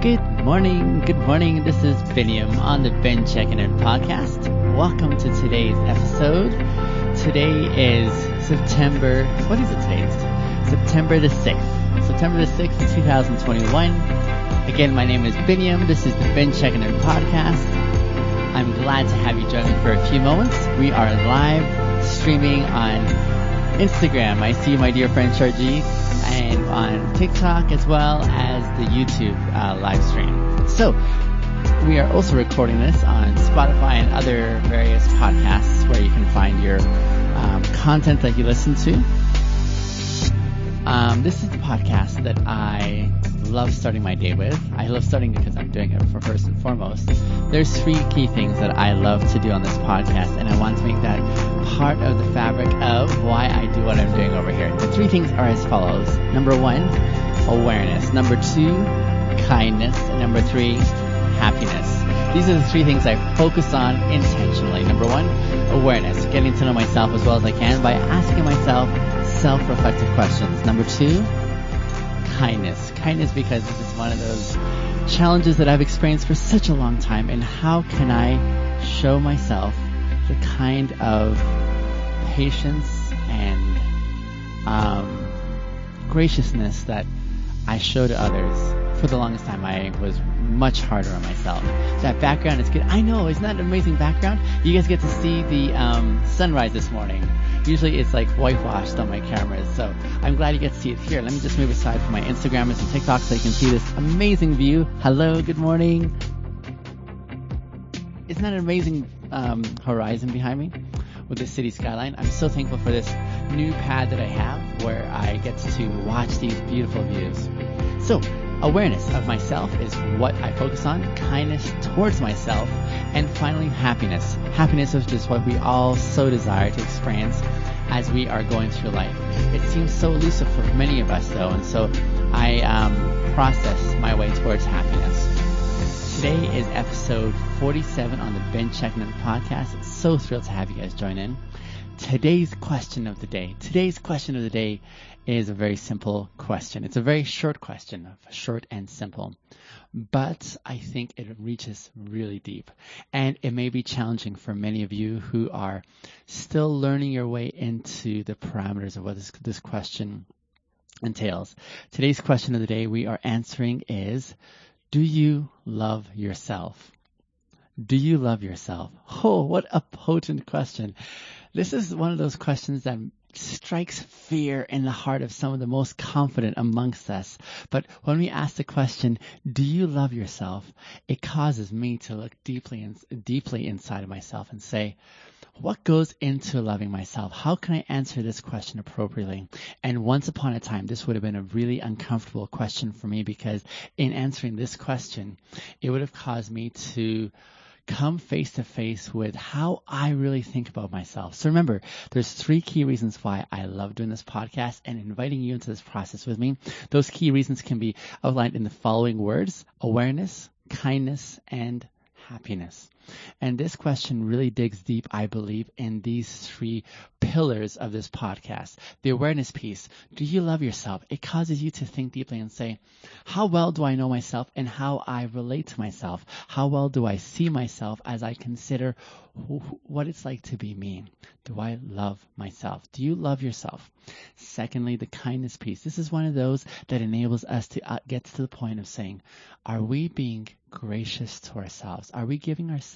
Good morning, good morning. This is Biniam on the Ben Checking In podcast. Welcome to today's episode. Today is September, what is it today? September the 6th. September the 6th, 2021. Again, my name is Biniam. This is the Ben Checking In podcast. I'm glad to have you join me for a few moments. We are live streaming on Instagram. I see my dear friend Sharji and on TikTok as well as the YouTube uh, live stream. So we are also recording this on Spotify and other various podcasts where you can find your um, content that you listen to. Um, this is the podcast that I love starting my day with. I love starting because I'm doing it for first and foremost. There's three key things that I love to do on this podcast, and I want to make that part of the fabric of why I do what I'm doing over here. The three things are as follows. Number one, awareness. Number two, kindness. And number three, happiness. These are the three things I focus on intentionally. Number one, awareness, getting to know myself as well as I can by asking myself self-reflective questions. Number two, kindness. Kindness because this is one of those challenges that I've experienced for such a long time and how can I show myself the kind of patience and um, graciousness that I show to others. For the longest time, I was much harder on myself. That background is good. I know, isn't that an amazing background? You guys get to see the um, sunrise this morning. Usually it's like whitewashed on my cameras, so I'm glad you get to see it here. Let me just move aside from my Instagram and TikTok so you can see this amazing view. Hello, good morning. Isn't that an amazing um, horizon behind me with the city skyline? I'm so thankful for this new pad that I have where I get to watch these beautiful views. So, awareness of myself is what I focus on, kindness towards myself, and finally happiness. Happiness is just what we all so desire to experience as we are going through life. It seems so elusive for many of us though, and so I um, process my way towards happiness. Today is episode 47 on the Ben Checking In podcast. So thrilled to have you guys join in. Today's question of the day. Today's question of the day is a very simple question. It's a very short question, short and simple. But I think it reaches really deep. And it may be challenging for many of you who are still learning your way into the parameters of what this, this question entails. Today's question of the day we are answering is, do you love yourself? Do you love yourself? Oh, what a potent question. This is one of those questions that strikes fear in the heart of some of the most confident amongst us. But when we ask the question, do you love yourself? It causes me to look deeply, in, deeply inside of myself and say, what goes into loving myself? How can I answer this question appropriately? And once upon a time, this would have been a really uncomfortable question for me because in answering this question, it would have caused me to come face to face with how I really think about myself. So remember, there's three key reasons why I love doing this podcast and inviting you into this process with me. Those key reasons can be outlined in the following words, awareness, kindness, and happiness. And this question really digs deep, I believe, in these three pillars of this podcast. The awareness piece. Do you love yourself? It causes you to think deeply and say, how well do I know myself and how I relate to myself? How well do I see myself as I consider what it's like to be me? Do I love myself? Do you love yourself? Secondly, the kindness piece. This is one of those that enables us to uh, get to the point of saying, are we being gracious to ourselves? Are we giving ourselves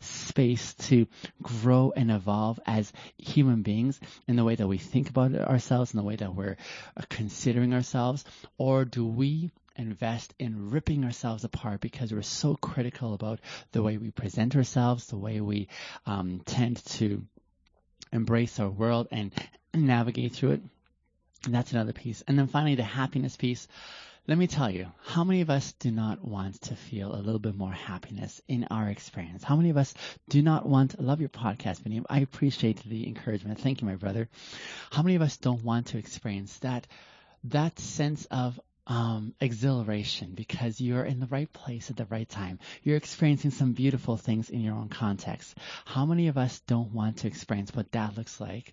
space to grow and evolve as human beings in the way that we think about ourselves, in the way that we're uh, considering ourselves? Or do we invest in ripping ourselves apart because we're so critical about the way we present ourselves, the way we um, tend to embrace our world and navigate through it? And that's another piece. And then finally, the happiness piece. Let me tell you, how many of us do not want to feel a little bit more happiness in our experience? How many of us do not want, love your podcast, Vinny. I appreciate the encouragement. Thank you, my brother. How many of us don't want to experience that, that sense of um, exhilaration because you're in the right place at the right time. You're experiencing some beautiful things in your own context. How many of us don't want to experience what that looks like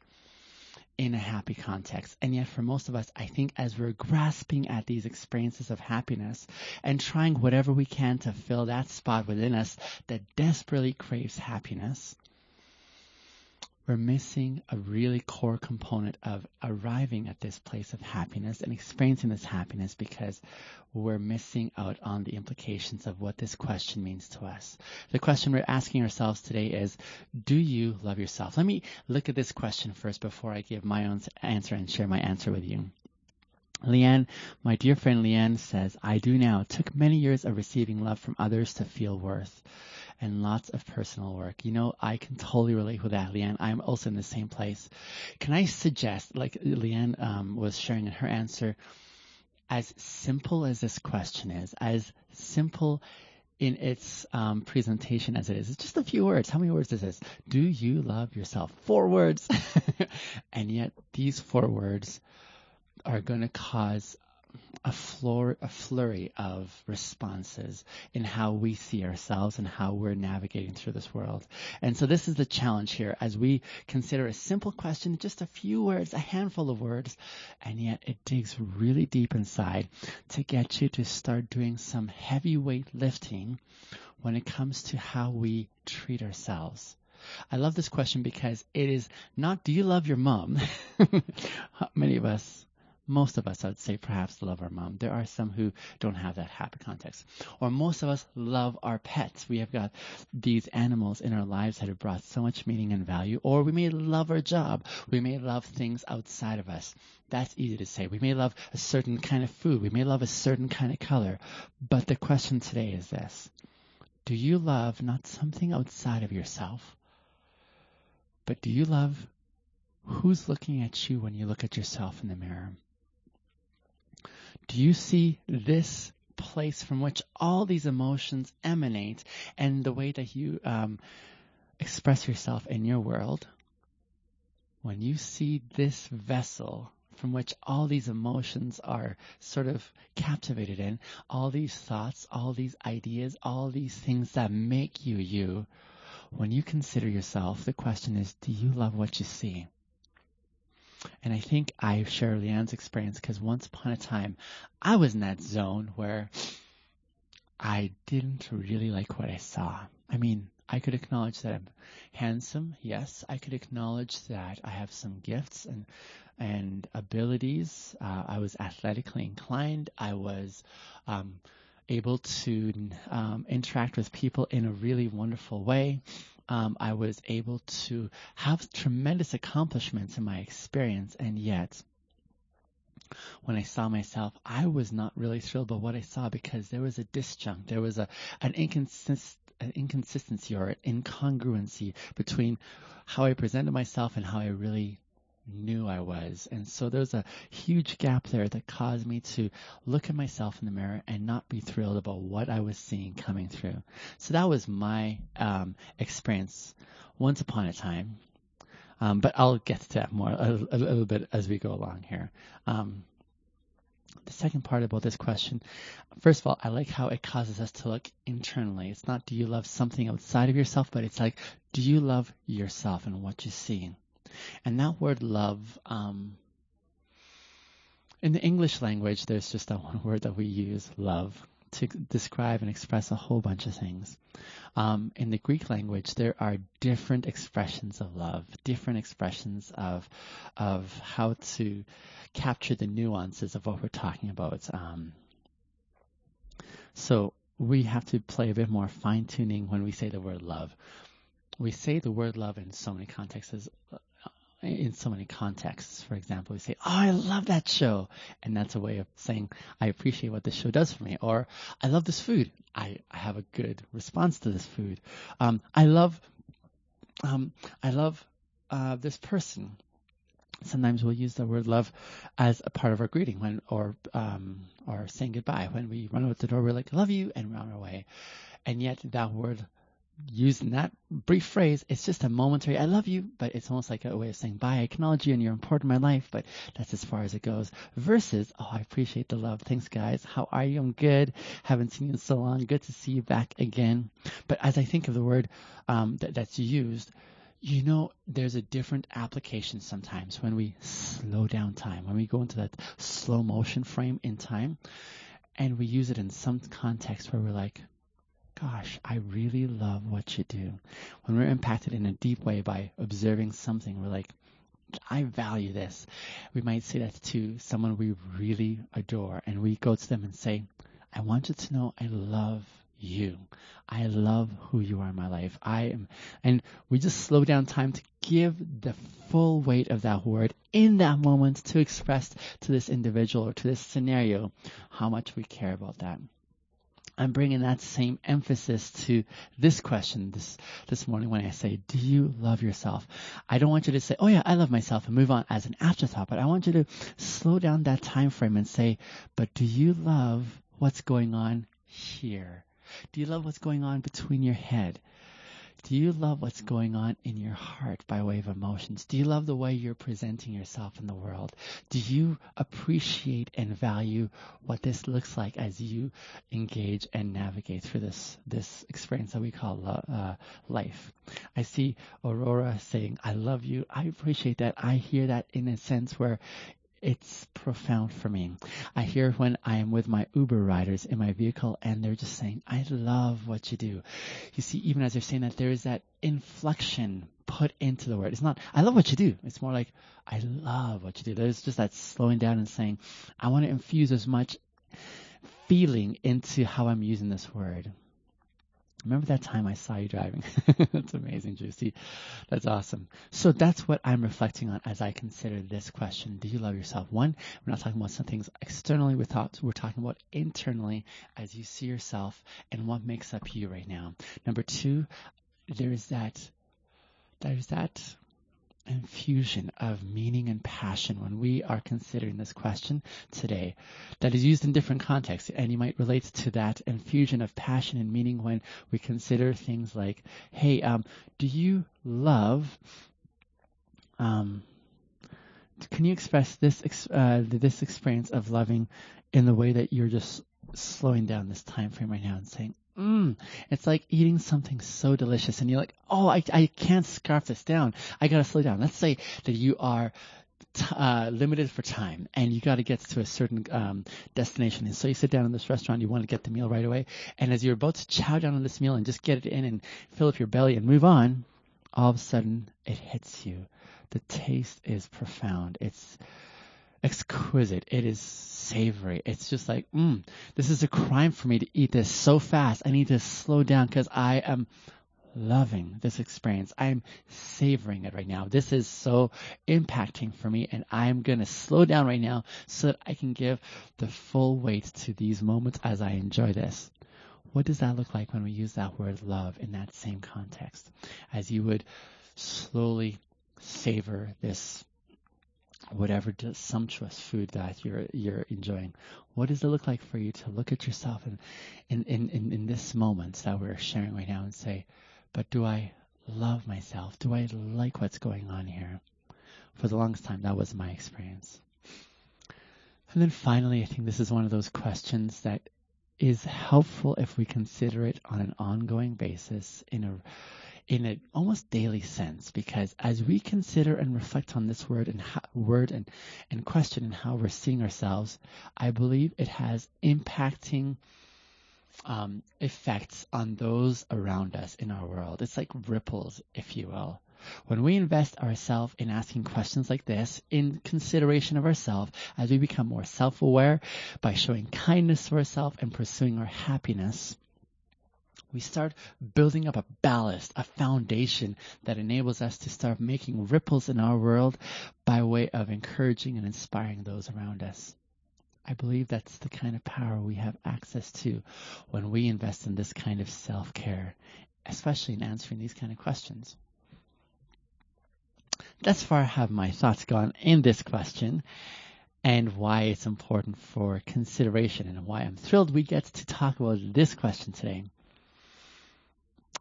in a happy context. And yet for most of us, I think as we're grasping at these experiences of happiness and trying whatever we can to fill that spot within us that desperately craves happiness, we're missing a really core component of arriving at this place of happiness and experiencing this happiness because we're missing out on the implications of what this question means to us. The question we're asking ourselves today is, do you love yourself? Let me look at this question first before I give my own answer and share my answer with you. Leanne, my dear friend Leanne says, I do now. It took many years of receiving love from others to feel worth and lots of personal work. You know, I can totally relate with that, Leanne. I'm also in the same place. Can I suggest, like Leanne um, was sharing in her answer, as simple as this question is, as simple in its um, presentation as it is. It's just a few words. How many words is this? Do you love yourself? Four words. and yet these four words are going to cause a, flor- a flurry of responses in how we see ourselves and how we're navigating through this world. And so this is the challenge here as we consider a simple question, just a few words, a handful of words, and yet it digs really deep inside to get you to start doing some heavyweight lifting when it comes to how we treat ourselves. I love this question because it is not, do you love your mom? Many of us most of us, I would say, perhaps love our mom. There are some who don't have that happy context. Or most of us love our pets. We have got these animals in our lives that have brought so much meaning and value. Or we may love our job. We may love things outside of us. That's easy to say. We may love a certain kind of food. We may love a certain kind of color. But the question today is this. Do you love not something outside of yourself, but do you love who's looking at you when you look at yourself in the mirror? Do you see this place from which all these emotions emanate and the way that you um, express yourself in your world? When you see this vessel from which all these emotions are sort of captivated in, all these thoughts, all these ideas, all these things that make you you, when you consider yourself, the question is, do you love what you see? And I think I share Leanne's experience because once upon a time, I was in that zone where I didn't really like what I saw. I mean, I could acknowledge that I'm handsome. Yes, I could acknowledge that I have some gifts and and abilities. Uh, I was athletically inclined. I was um, able to um, interact with people in a really wonderful way um, I was able to have tremendous accomplishments in my experience, and yet when I saw myself, I was not really thrilled by what I saw because there was a disjunct, there was a an, inconsist, an inconsistency or an incongruency between how I presented myself and how I really knew I was. And so there's a huge gap there that caused me to look at myself in the mirror and not be thrilled about what I was seeing coming through. So that was my um, experience once upon a time. Um, but I'll get to that more a, a, little bit as we go along here. Um, the second part about this question, first of all, I like how it causes us to look internally. It's not do you love something outside of yourself, but it's like do you love yourself and what you see. And that word love, um, in the English language, there's just that one word that we use, love, to describe and express a whole bunch of things. Um, in the Greek language, there are different expressions of love, different expressions of of how to capture the nuances of what we're talking about. Um, so we have to play a bit more fine tuning when we say the word love. We say the word love in so many contexts in so many contexts. For example, we say, "Oh, I love that show," and that's a way of saying I appreciate what this show does for me. Or I love this food. I, I have a good response to this food. Um, I love, um, I love uh, this person. Sometimes we'll use the word love as a part of our greeting when, or um, or saying goodbye. When we run out the door, we're like, "Love you," and we're on our way. And yet, that word using that brief phrase, it's just a momentary, I love you, but it's almost like a way of saying, bye, I acknowledge you and you're important in my life, but that's as far as it goes. Versus, oh, I appreciate the love. Thanks, guys. How are you? I'm good. Haven't seen you in so long. Good to see you back again. But as I think of the word um, that, that's used, you know, there's a different application sometimes when we slow down time, when we go into that slow motion frame in time, and we use it in some context where we're like, gosh, I really love what you do. When we're impacted in a deep way by observing something, we're like, I value this. We might say that to someone we really adore, and we go to them and say, I want you to know I love you. I love who you are in my life. I am, and we just slow down time to give the full weight of that word in that moment to express to this individual or to this scenario how much we care about that. I'm bringing that same emphasis to this question this this morning when I say, "Do you love yourself?" I don't want you to say, "Oh yeah, I love myself," and move on as an afterthought, but I want you to slow down that time frame and say, "But do you love what's going on here?" Do you love what's going on between your head? Do you love what's going on in your heart by way of emotions? Do you love the way you're presenting yourself in the world? Do you appreciate and value what this looks like as you engage and navigate through this this experience that we call uh, life? I see Aurora saying, "I love you." I appreciate that. I hear that in a sense where it's profound for me. I hear when I am with my Uber riders in my vehicle and they're just saying, I love what you do. You see, even as they're saying that, there is that inflection put into the word. It's not, I love what you do. It's more like, I love what you do. There's just that slowing down and saying, I want to infuse as much feeling into how I'm using this word. Remember that time I saw you driving? that's amazing, Juicy. That's awesome. So that's what I'm reflecting on as I consider this question. Do you love yourself? One, we're not talking about some things externally thoughts. We're talking about internally as you see yourself and what makes up you right now. Number two, there's that, there's that infusion of meaning and passion when we are considering this question today that is used in different contexts. And you might relate to that infusion of passion and meaning when we consider things like, hey, um, do you love, um, can you express this, uh, this experience of loving in the way that you're just slowing down this time frame right now and saying, Mm, it's like eating something so delicious, and you're like, oh, I, I can't scarf this down. I gotta slow down. Let's say that you are t- uh, limited for time, and you got to get to a certain um, destination. And so you sit down in this restaurant, you want to get the meal right away, and as you're about to chow down on this meal and just get it in and fill up your belly and move on, all of a sudden it hits you. The taste is profound. It's exquisite. It is savory. It's just like, mm, this is a crime for me to eat this so fast. I need to slow down because I am loving this experience. I'm savoring it right now. This is so impacting for me, and I'm going to slow down right now so that I can give the full weight to these moments as I enjoy this. What does that look like when we use that word love in that same context? As you would slowly savor this whatever sumptuous food that you're you're enjoying. What does it look like for you to look at yourself in in, in, in, in this moment that we're sharing right now and say, but do I love myself? Do I like what's going on here? For the longest time that was my experience. And then finally, I think this is one of those questions that is helpful if we consider it on an ongoing basis in a in an almost daily sense because as we consider and reflect on this word and how, word and, and question and how we're seeing ourselves, I believe it has impacting um, effects on those around us in our world. It's like ripples, if you will. When we invest ourselves in asking questions like this, in consideration of ourselves, as we become more self-aware by showing kindness to ourselves and pursuing our happiness, we start building up a ballast, a foundation that enables us to start making ripples in our world by way of encouraging and inspiring those around us. I believe that's the kind of power we have access to when we invest in this kind of self care, especially in answering these kind of questions. Thus far have my thoughts gone in this question and why it's important for consideration and why I'm thrilled we get to talk about this question today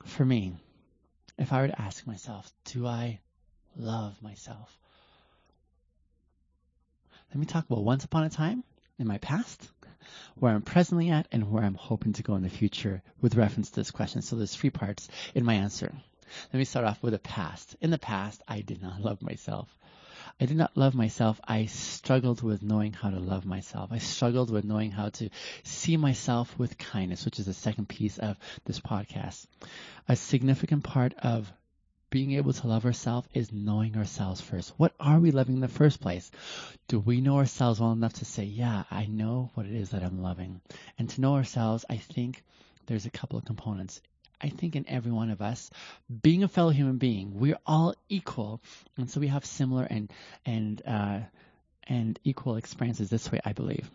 for me, if I were to ask myself, do I love myself? Let me talk about once upon a time in my past, where I'm presently at, and where I'm hoping to go in the future with reference to this question. So there's three parts in my answer. Let me start off with the past. In the past, I did not love myself. I did not love myself. I struggled with knowing how to love myself. I struggled with knowing how to see myself with kindness, which is the second piece of this podcast. A significant part of being able to love ourselves is knowing ourselves first. What are we loving in the first place? Do we know ourselves well enough to say, yeah, I know what it is that I'm loving? And to know ourselves, I think there's a couple of components. I think in every one of us, being a fellow human being, we're all equal, and so we have similar and and uh, and equal experiences this way. I believe.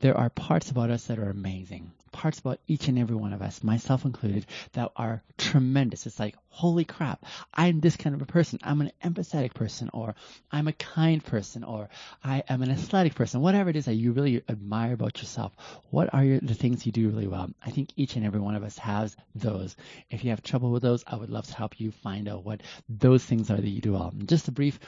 There are parts about us that are amazing parts about each and every one of us, myself included, that are tremendous. It's like, holy crap, I'm this kind of a person. I'm an empathetic person, or I'm a kind person, or I am an athletic person. Whatever it is that you really admire about yourself, what are your, the things you do really well? I think each and every one of us has those. If you have trouble with those, I would love to help you find out what those things are that you do well. Just a brief,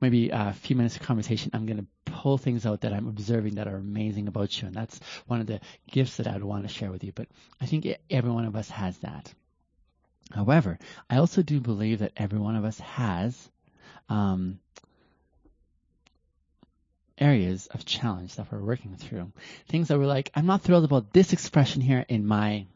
maybe a few minutes of conversation. I'm going to pull things out that I'm observing that are amazing about you, and that's one of the gifts that I'd want to share with you, but I think every one of us has that. However, I also do believe that every one of us has um, areas of challenge that we're working through. Things that we're like, I'm not thrilled about this expression here in my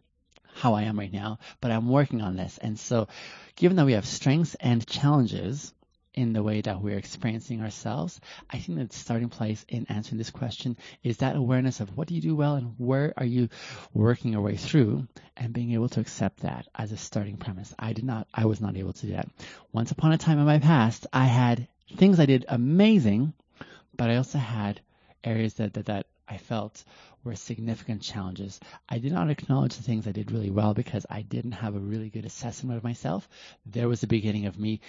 how I am right now, but I'm working on this. And so, given that we have strengths and challenges, in the way that we're experiencing ourselves, I think that the starting place in answering this question is that awareness of what do you do well and where are you working your way through and being able to accept that as a starting premise. I did not, I was not able to do that. Once upon a time in my past, I had things I did amazing, but I also had areas that, that, that I felt were significant challenges. I did not acknowledge the things I did really well because I didn't have a really good assessment of myself. There was the beginning of me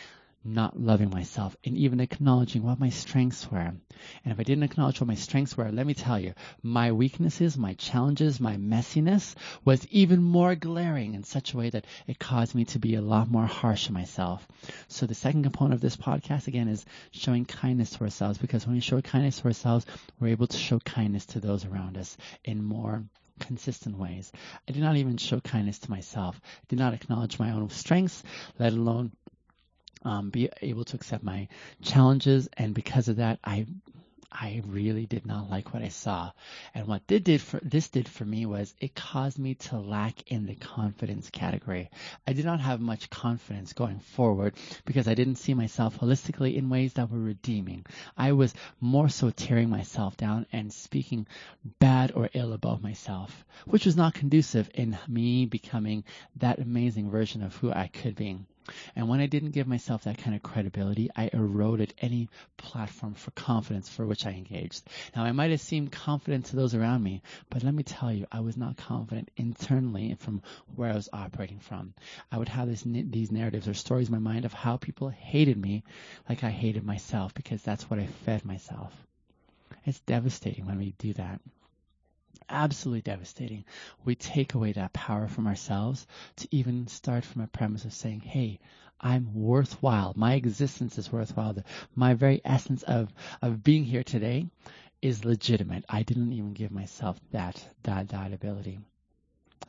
not loving myself and even acknowledging what my strengths were. And if I didn't acknowledge what my strengths were, let me tell you, my weaknesses, my challenges, my messiness was even more glaring in such a way that it caused me to be a lot more harsh on myself. So the second component of this podcast again is showing kindness to ourselves because when we show kindness to ourselves, we're able to show kindness to those around us in more consistent ways. I did not even show kindness to myself. I did not acknowledge my own strengths, let alone um, be able to accept my challenges, and because of that, I I really did not like what I saw. And what did, did for, this did for me was it caused me to lack in the confidence category. I did not have much confidence going forward because I didn't see myself holistically in ways that were redeeming. I was more so tearing myself down and speaking bad or ill about myself, which was not conducive in me becoming that amazing version of who I could be. And when I didn't give myself that kind of credibility, I eroded any platform for confidence for which I engaged. Now, I might have seemed confident to those around me, but let me tell you, I was not confident internally from where I was operating from. I would have this, these narratives or stories in my mind of how people hated me like I hated myself because that's what I fed myself. It's devastating when we do that absolutely devastating. We take away that power from ourselves to even start from a premise of saying, hey, I'm worthwhile. My existence is worthwhile. My very essence of, of being here today is legitimate. I didn't even give myself that, that, that ability.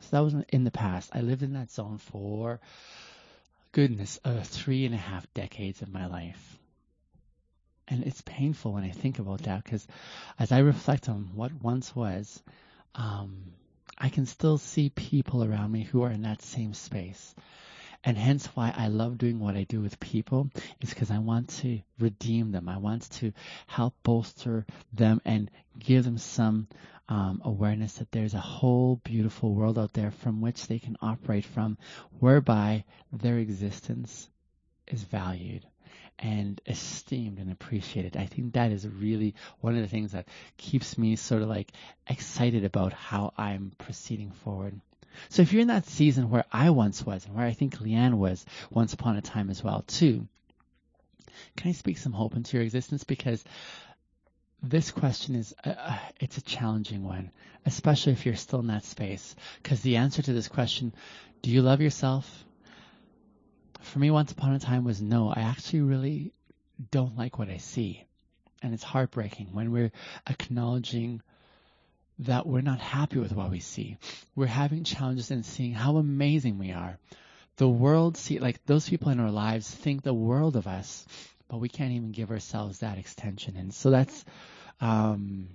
So that was in the past. I lived in that zone for, goodness, uh, three and a half decades of my life. And it's painful when I think about that because as I reflect on what once was, um, I can still see people around me who are in that same space. And hence why I love doing what I do with people is because I want to redeem them. I want to help bolster them and give them some um, awareness that there's a whole beautiful world out there from which they can operate from, whereby their existence is valued and esteemed and appreciated. I think that is really one of the things that keeps me sort of like excited about how I'm proceeding forward. So if you're in that season where I once was and where I think Leanne was once upon a time as well too, can I speak some hope into your existence? Because this question is uh, uh it's a challenging one, especially if you're still in that space. Because the answer to this question, do you love yourself? For me, once upon a time was no. I actually really don't like what I see. And it's heartbreaking when we're acknowledging that we're not happy with what we see. We're having challenges in seeing how amazing we are. the world see like those people in our lives think the world of us, but we can't even give ourselves that extension. And so that's, um,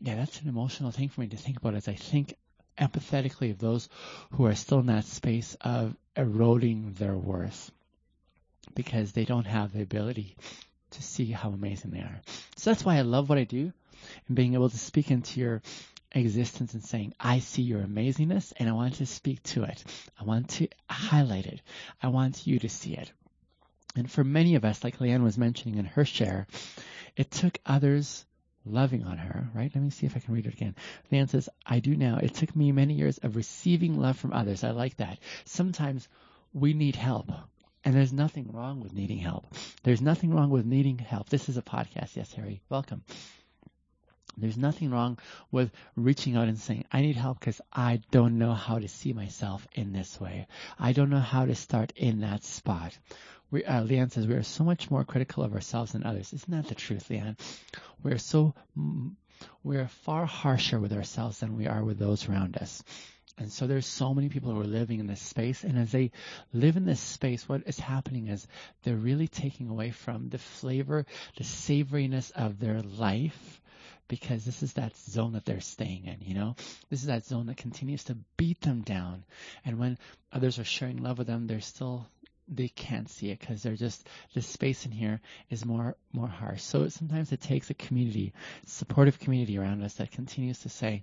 yeah, that's an emotional thing for me to think about as I think empathetically of those who are still in that space of eroding their worth because they don't have the ability to see how amazing they are. So that's why I love what I do and being able to speak into your existence and saying, I see your amazingness and I want to speak to it. I want to highlight it. I want you to see it. And for many of us, like Leanne was mentioning in her share, it took others loving on her, right? Let me see if I can read it again. Leanne says, I do now. It took me many years of receiving love from others. I like that. Sometimes we need help. And there's nothing wrong with needing help. There's nothing wrong with needing help. This is a podcast. Yes, Harry. Welcome. There's nothing wrong with reaching out and saying, I need help because I don't know how to see myself in this way. I don't know how to start in that spot. We, uh, Leanne says we are so much more critical of ourselves than others. Isn't that the truth, Leanne? We're so, we're far harsher with ourselves than we are with those around us. And so there's so many people who are living in this space, and as they live in this space, what is happening is they're really taking away from the flavor, the savoriness of their life, because this is that zone that they're staying in, you know? This is that zone that continues to beat them down. And when others are sharing love with them, they're still they can't see it because they're just the space in here is more more harsh. So sometimes it takes a community, supportive community around us that continues to say,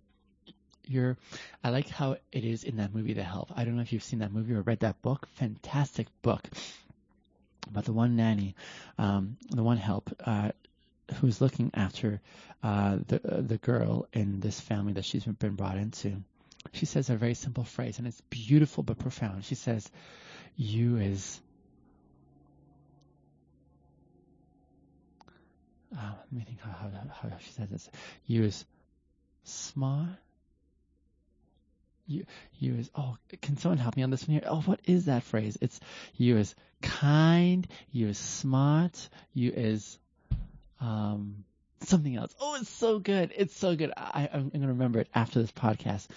you're I like how it is in that movie The Help. I don't know if you've seen that movie or read that book. Fantastic book about the one nanny, um, the one help, uh, who's looking after uh, the uh, the girl in this family that she's been brought into. She says a very simple phrase, and it's beautiful but profound. She says, "You is." Uh, let me think how, how, how she says this. You is smart, you you is oh can someone help me on this one here oh what is that phrase it's you is kind you is smart you is um something else. Oh it's so good. It's so good. I, i'm going to remember it after this podcast.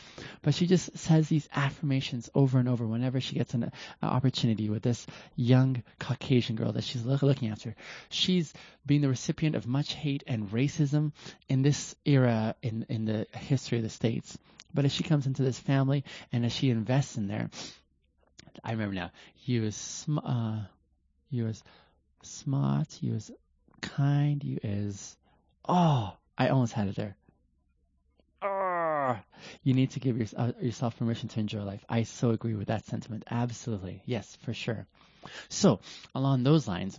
But she just says these affirmations over and over whenever she gets an, an opportunity with this young caucasian girl that she's look, looking after. She's being the recipient of much hate and racism in this era in in the history of the states. But as she comes into this family and as she invests in there, I remember now, he was, sm- uh, he was smart, he was kind, he is, oh, I almost had it there. Oh, you need to give your, uh, yourself permission to enjoy life. I so agree with that sentiment. Absolutely. Yes, for sure. So, along those lines,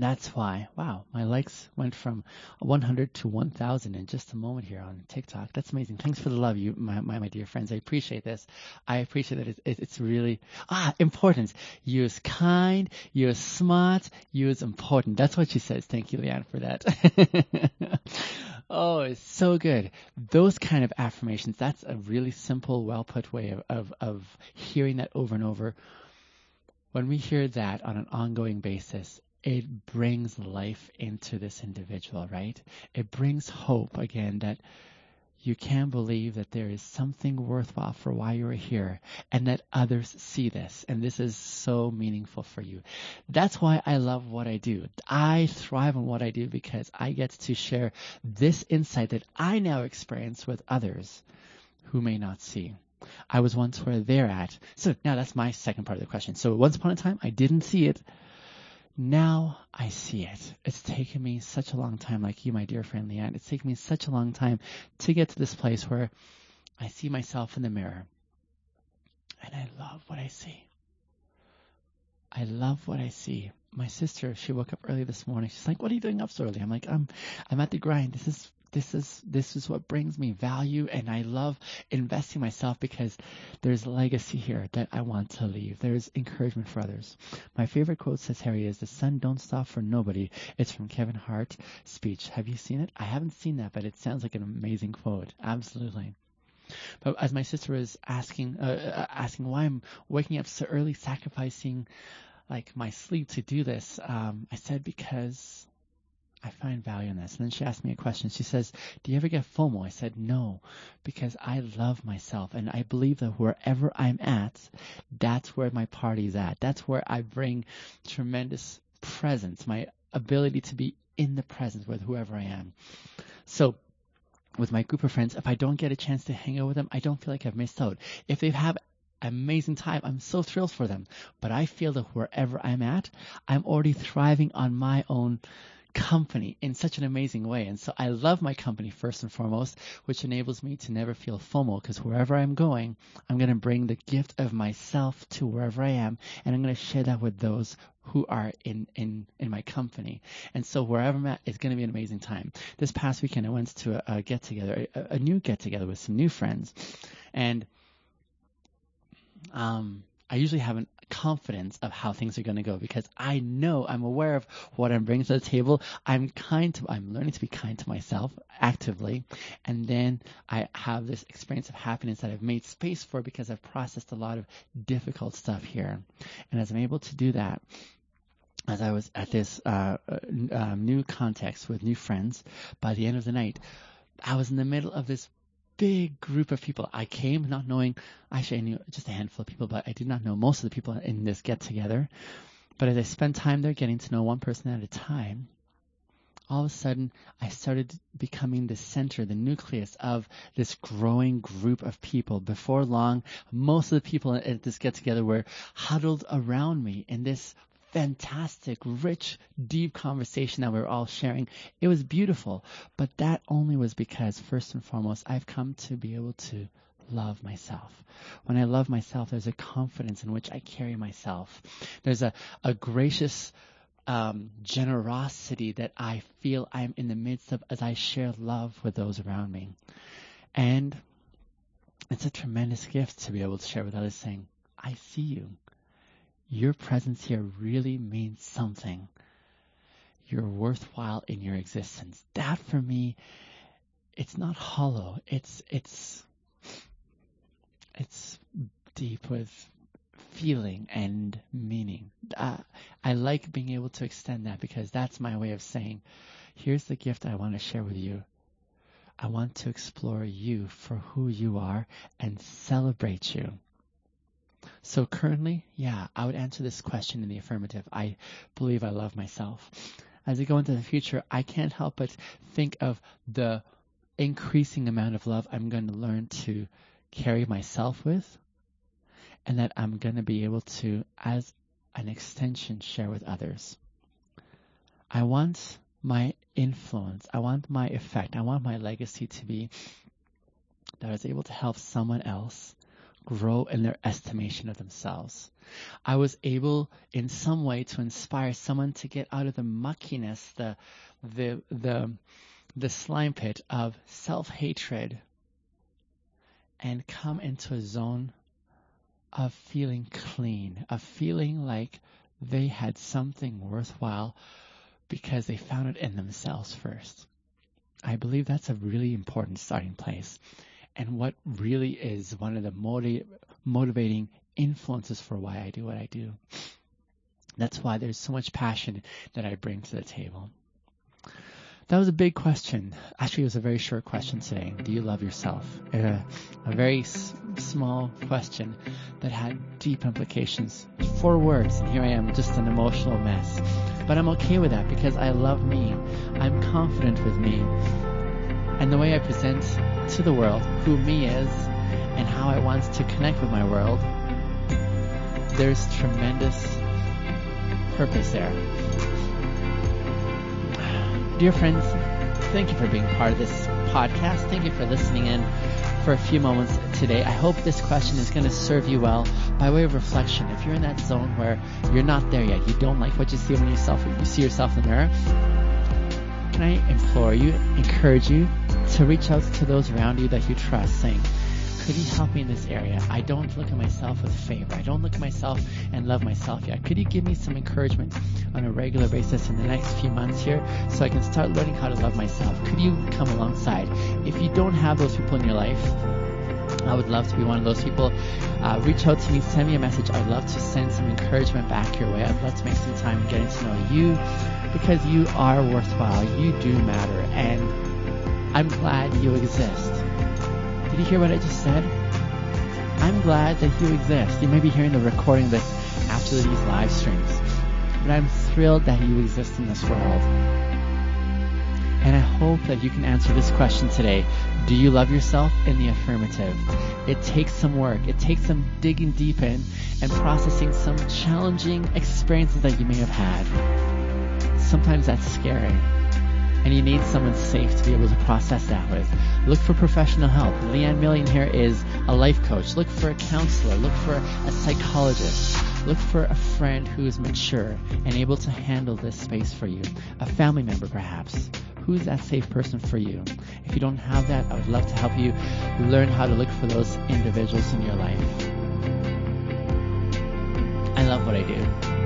that's why, wow, my likes went from 100 to 1,000 in just a moment here on TikTok. That's amazing. Thanks for the love, you, my, my, my dear friends. I appreciate this. I appreciate that it's, it's really, ah, important. You is kind, you is smart, you is important. That's what she says. Thank you, Leanne, for that. oh, it's so good. Those kind of affirmations, that's a really simple, well put way of, of, of hearing that over and over. When we hear that on an ongoing basis, it brings life into this individual, right? It brings hope again that you can believe that there is something worthwhile for why you're here and that others see this and this is so meaningful for you. That's why I love what I do. I thrive on what I do because I get to share this insight that I now experience with others who may not see. I was once where they're at. So now that's my second part of the question. So once upon a time, I didn't see it now I see it. It's taken me such a long time, like you, my dear friend Leanne. It's taken me such a long time to get to this place where I see myself in the mirror. And I love what I see. I love what I see. My sister, she woke up early this morning. She's like, "What are you doing up so early?" I'm like, "I'm, I'm at the grind. This is this is this is what brings me value and I love investing myself because there's legacy here that I want to leave. There's encouragement for others. My favorite quote says Harry is the sun don't stop for nobody. It's from Kevin Hart speech. Have you seen it? I haven't seen that, but it sounds like an amazing quote. Absolutely. But as my sister was asking, uh, uh asking why I'm waking up so early, sacrificing like my sleep to do this, um, I said because I find value in this. And then she asked me a question. She says, Do you ever get FOMO? I said, No, because I love myself. And I believe that wherever I'm at, that's where my party's at. That's where I bring tremendous presence, my ability to be in the presence with whoever I am. So, with my group of friends, if I don't get a chance to hang out with them, I don't feel like I've missed out. If they have amazing time. I'm so thrilled for them. But I feel that wherever I'm at, I'm already thriving on my own company in such an amazing way. And so I love my company first and foremost, which enables me to never feel FOMO because wherever I'm going, I'm going to bring the gift of myself to wherever I am and I'm going to share that with those who are in, in, in my company. And so wherever I'm at, it's going to be an amazing time. This past weekend, I went to a, a get together, a, a new get together with some new friends. And um, I usually have a confidence of how things are going to go because I know I'm aware of what I'm bringing to the table. I'm kind to, I'm learning to be kind to myself actively. And then I have this experience of happiness that I've made space for because I've processed a lot of difficult stuff here. And as I'm able to do that, as I was at this uh, uh, new context with new friends, by the end of the night, I was in the middle of this big group of people. I came not knowing, actually I knew just a handful of people, but I did not know most of the people in this get together. But as I spent time there getting to know one person at a time, all of a sudden I started becoming the center, the nucleus of this growing group of people. Before long, most of the people at this get together were huddled around me in this fantastic, rich, deep conversation that we were all sharing. It was beautiful. But that only was because, first and foremost, I've come to be able to love myself. When I love myself, there's a confidence in which I carry myself. There's a, a gracious um, generosity that I feel I'm in the midst of as I share love with those around me. And it's a tremendous gift to be able to share with others saying, I see you your presence here really means something. You're worthwhile in your existence. That for me, it's not hollow. It's it's it's deep with feeling and meaning. Uh, I like being able to extend that because that's my way of saying, here's the gift I want to share with you. I want to explore you for who you are and celebrate you. So currently, yeah, I would answer this question in the affirmative. I believe I love myself. As I go into the future, I can't help but think of the increasing amount of love I'm going to learn to carry myself with and that I'm going to be able to, as an extension, share with others. I want my influence, I want my effect, I want my legacy to be that I was able to help someone else grow in their estimation of themselves. I was able in some way to inspire someone to get out of the muckiness, the the the the slime pit of self-hatred and come into a zone of feeling clean, of feeling like they had something worthwhile because they found it in themselves first. I believe that's a really important starting place and what really is one of the motiv- motivating influences for why I do what I do. That's why there's so much passion that I bring to the table. That was a big question. Actually, it was a very short question today. Do you love yourself? A, a very s- small question that had deep implications. Four words, and here I am, just an emotional mess. But I'm okay with that because I love me. I'm confident with me. And the way I present to the world who me is and how I want to connect with my world, there's tremendous purpose there. Dear friends, thank you for being part of this podcast. Thank you for listening in for a few moments today. I hope this question is going to serve you well by way of reflection. If you're in that zone where you're not there yet, you don't like what you see when yourself, you see yourself in the mirror, can I implore you, encourage you to reach out to those around you that you trust, saying, could you help me in this area? I don't look at myself with favor. I don't look at myself and love myself yet. Could you give me some encouragement on a regular basis in the next few months here so I can start learning how to love myself? Could you come alongside? If you don't have those people in your life, I would love to be one of those people. Uh, reach out to me, send me a message. I'd love to send some encouragement back your way. I'd love to make some time getting to know you, because you are worthwhile. You do matter. And I'm glad you exist. Did you hear what I just said? I'm glad that you exist. You may be hearing the recording of this after these live streams, but I'm thrilled that you exist in this world. And I hope that you can answer this question today. Do you love yourself? In the affirmative. It takes some work. It takes some digging deep in and processing some challenging experiences that you may have had. Sometimes that's scary. And you need someone safe to be able to process that with. Look for professional help. Leanne Million here is a life coach. Look for a counselor. Look for a psychologist. Look for a friend who is mature and able to handle this space for you. A family member, perhaps who's that safe person for you? If you don't have that, I would love to help you learn how to look for those individuals in your life. I love what I do.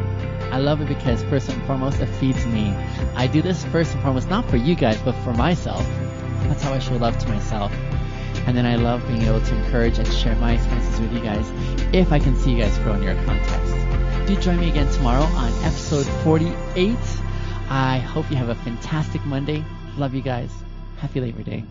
I love it because first and foremost, it feeds me. I do this first and foremost, not for you guys, but for myself. That's how I show love to myself. And then I love being able to encourage and share my experiences with you guys if I can see you guys grow in your context. Do join me again tomorrow on episode 48 I hope you have a fantastic Monday. Love you guys. Happy Labor Day.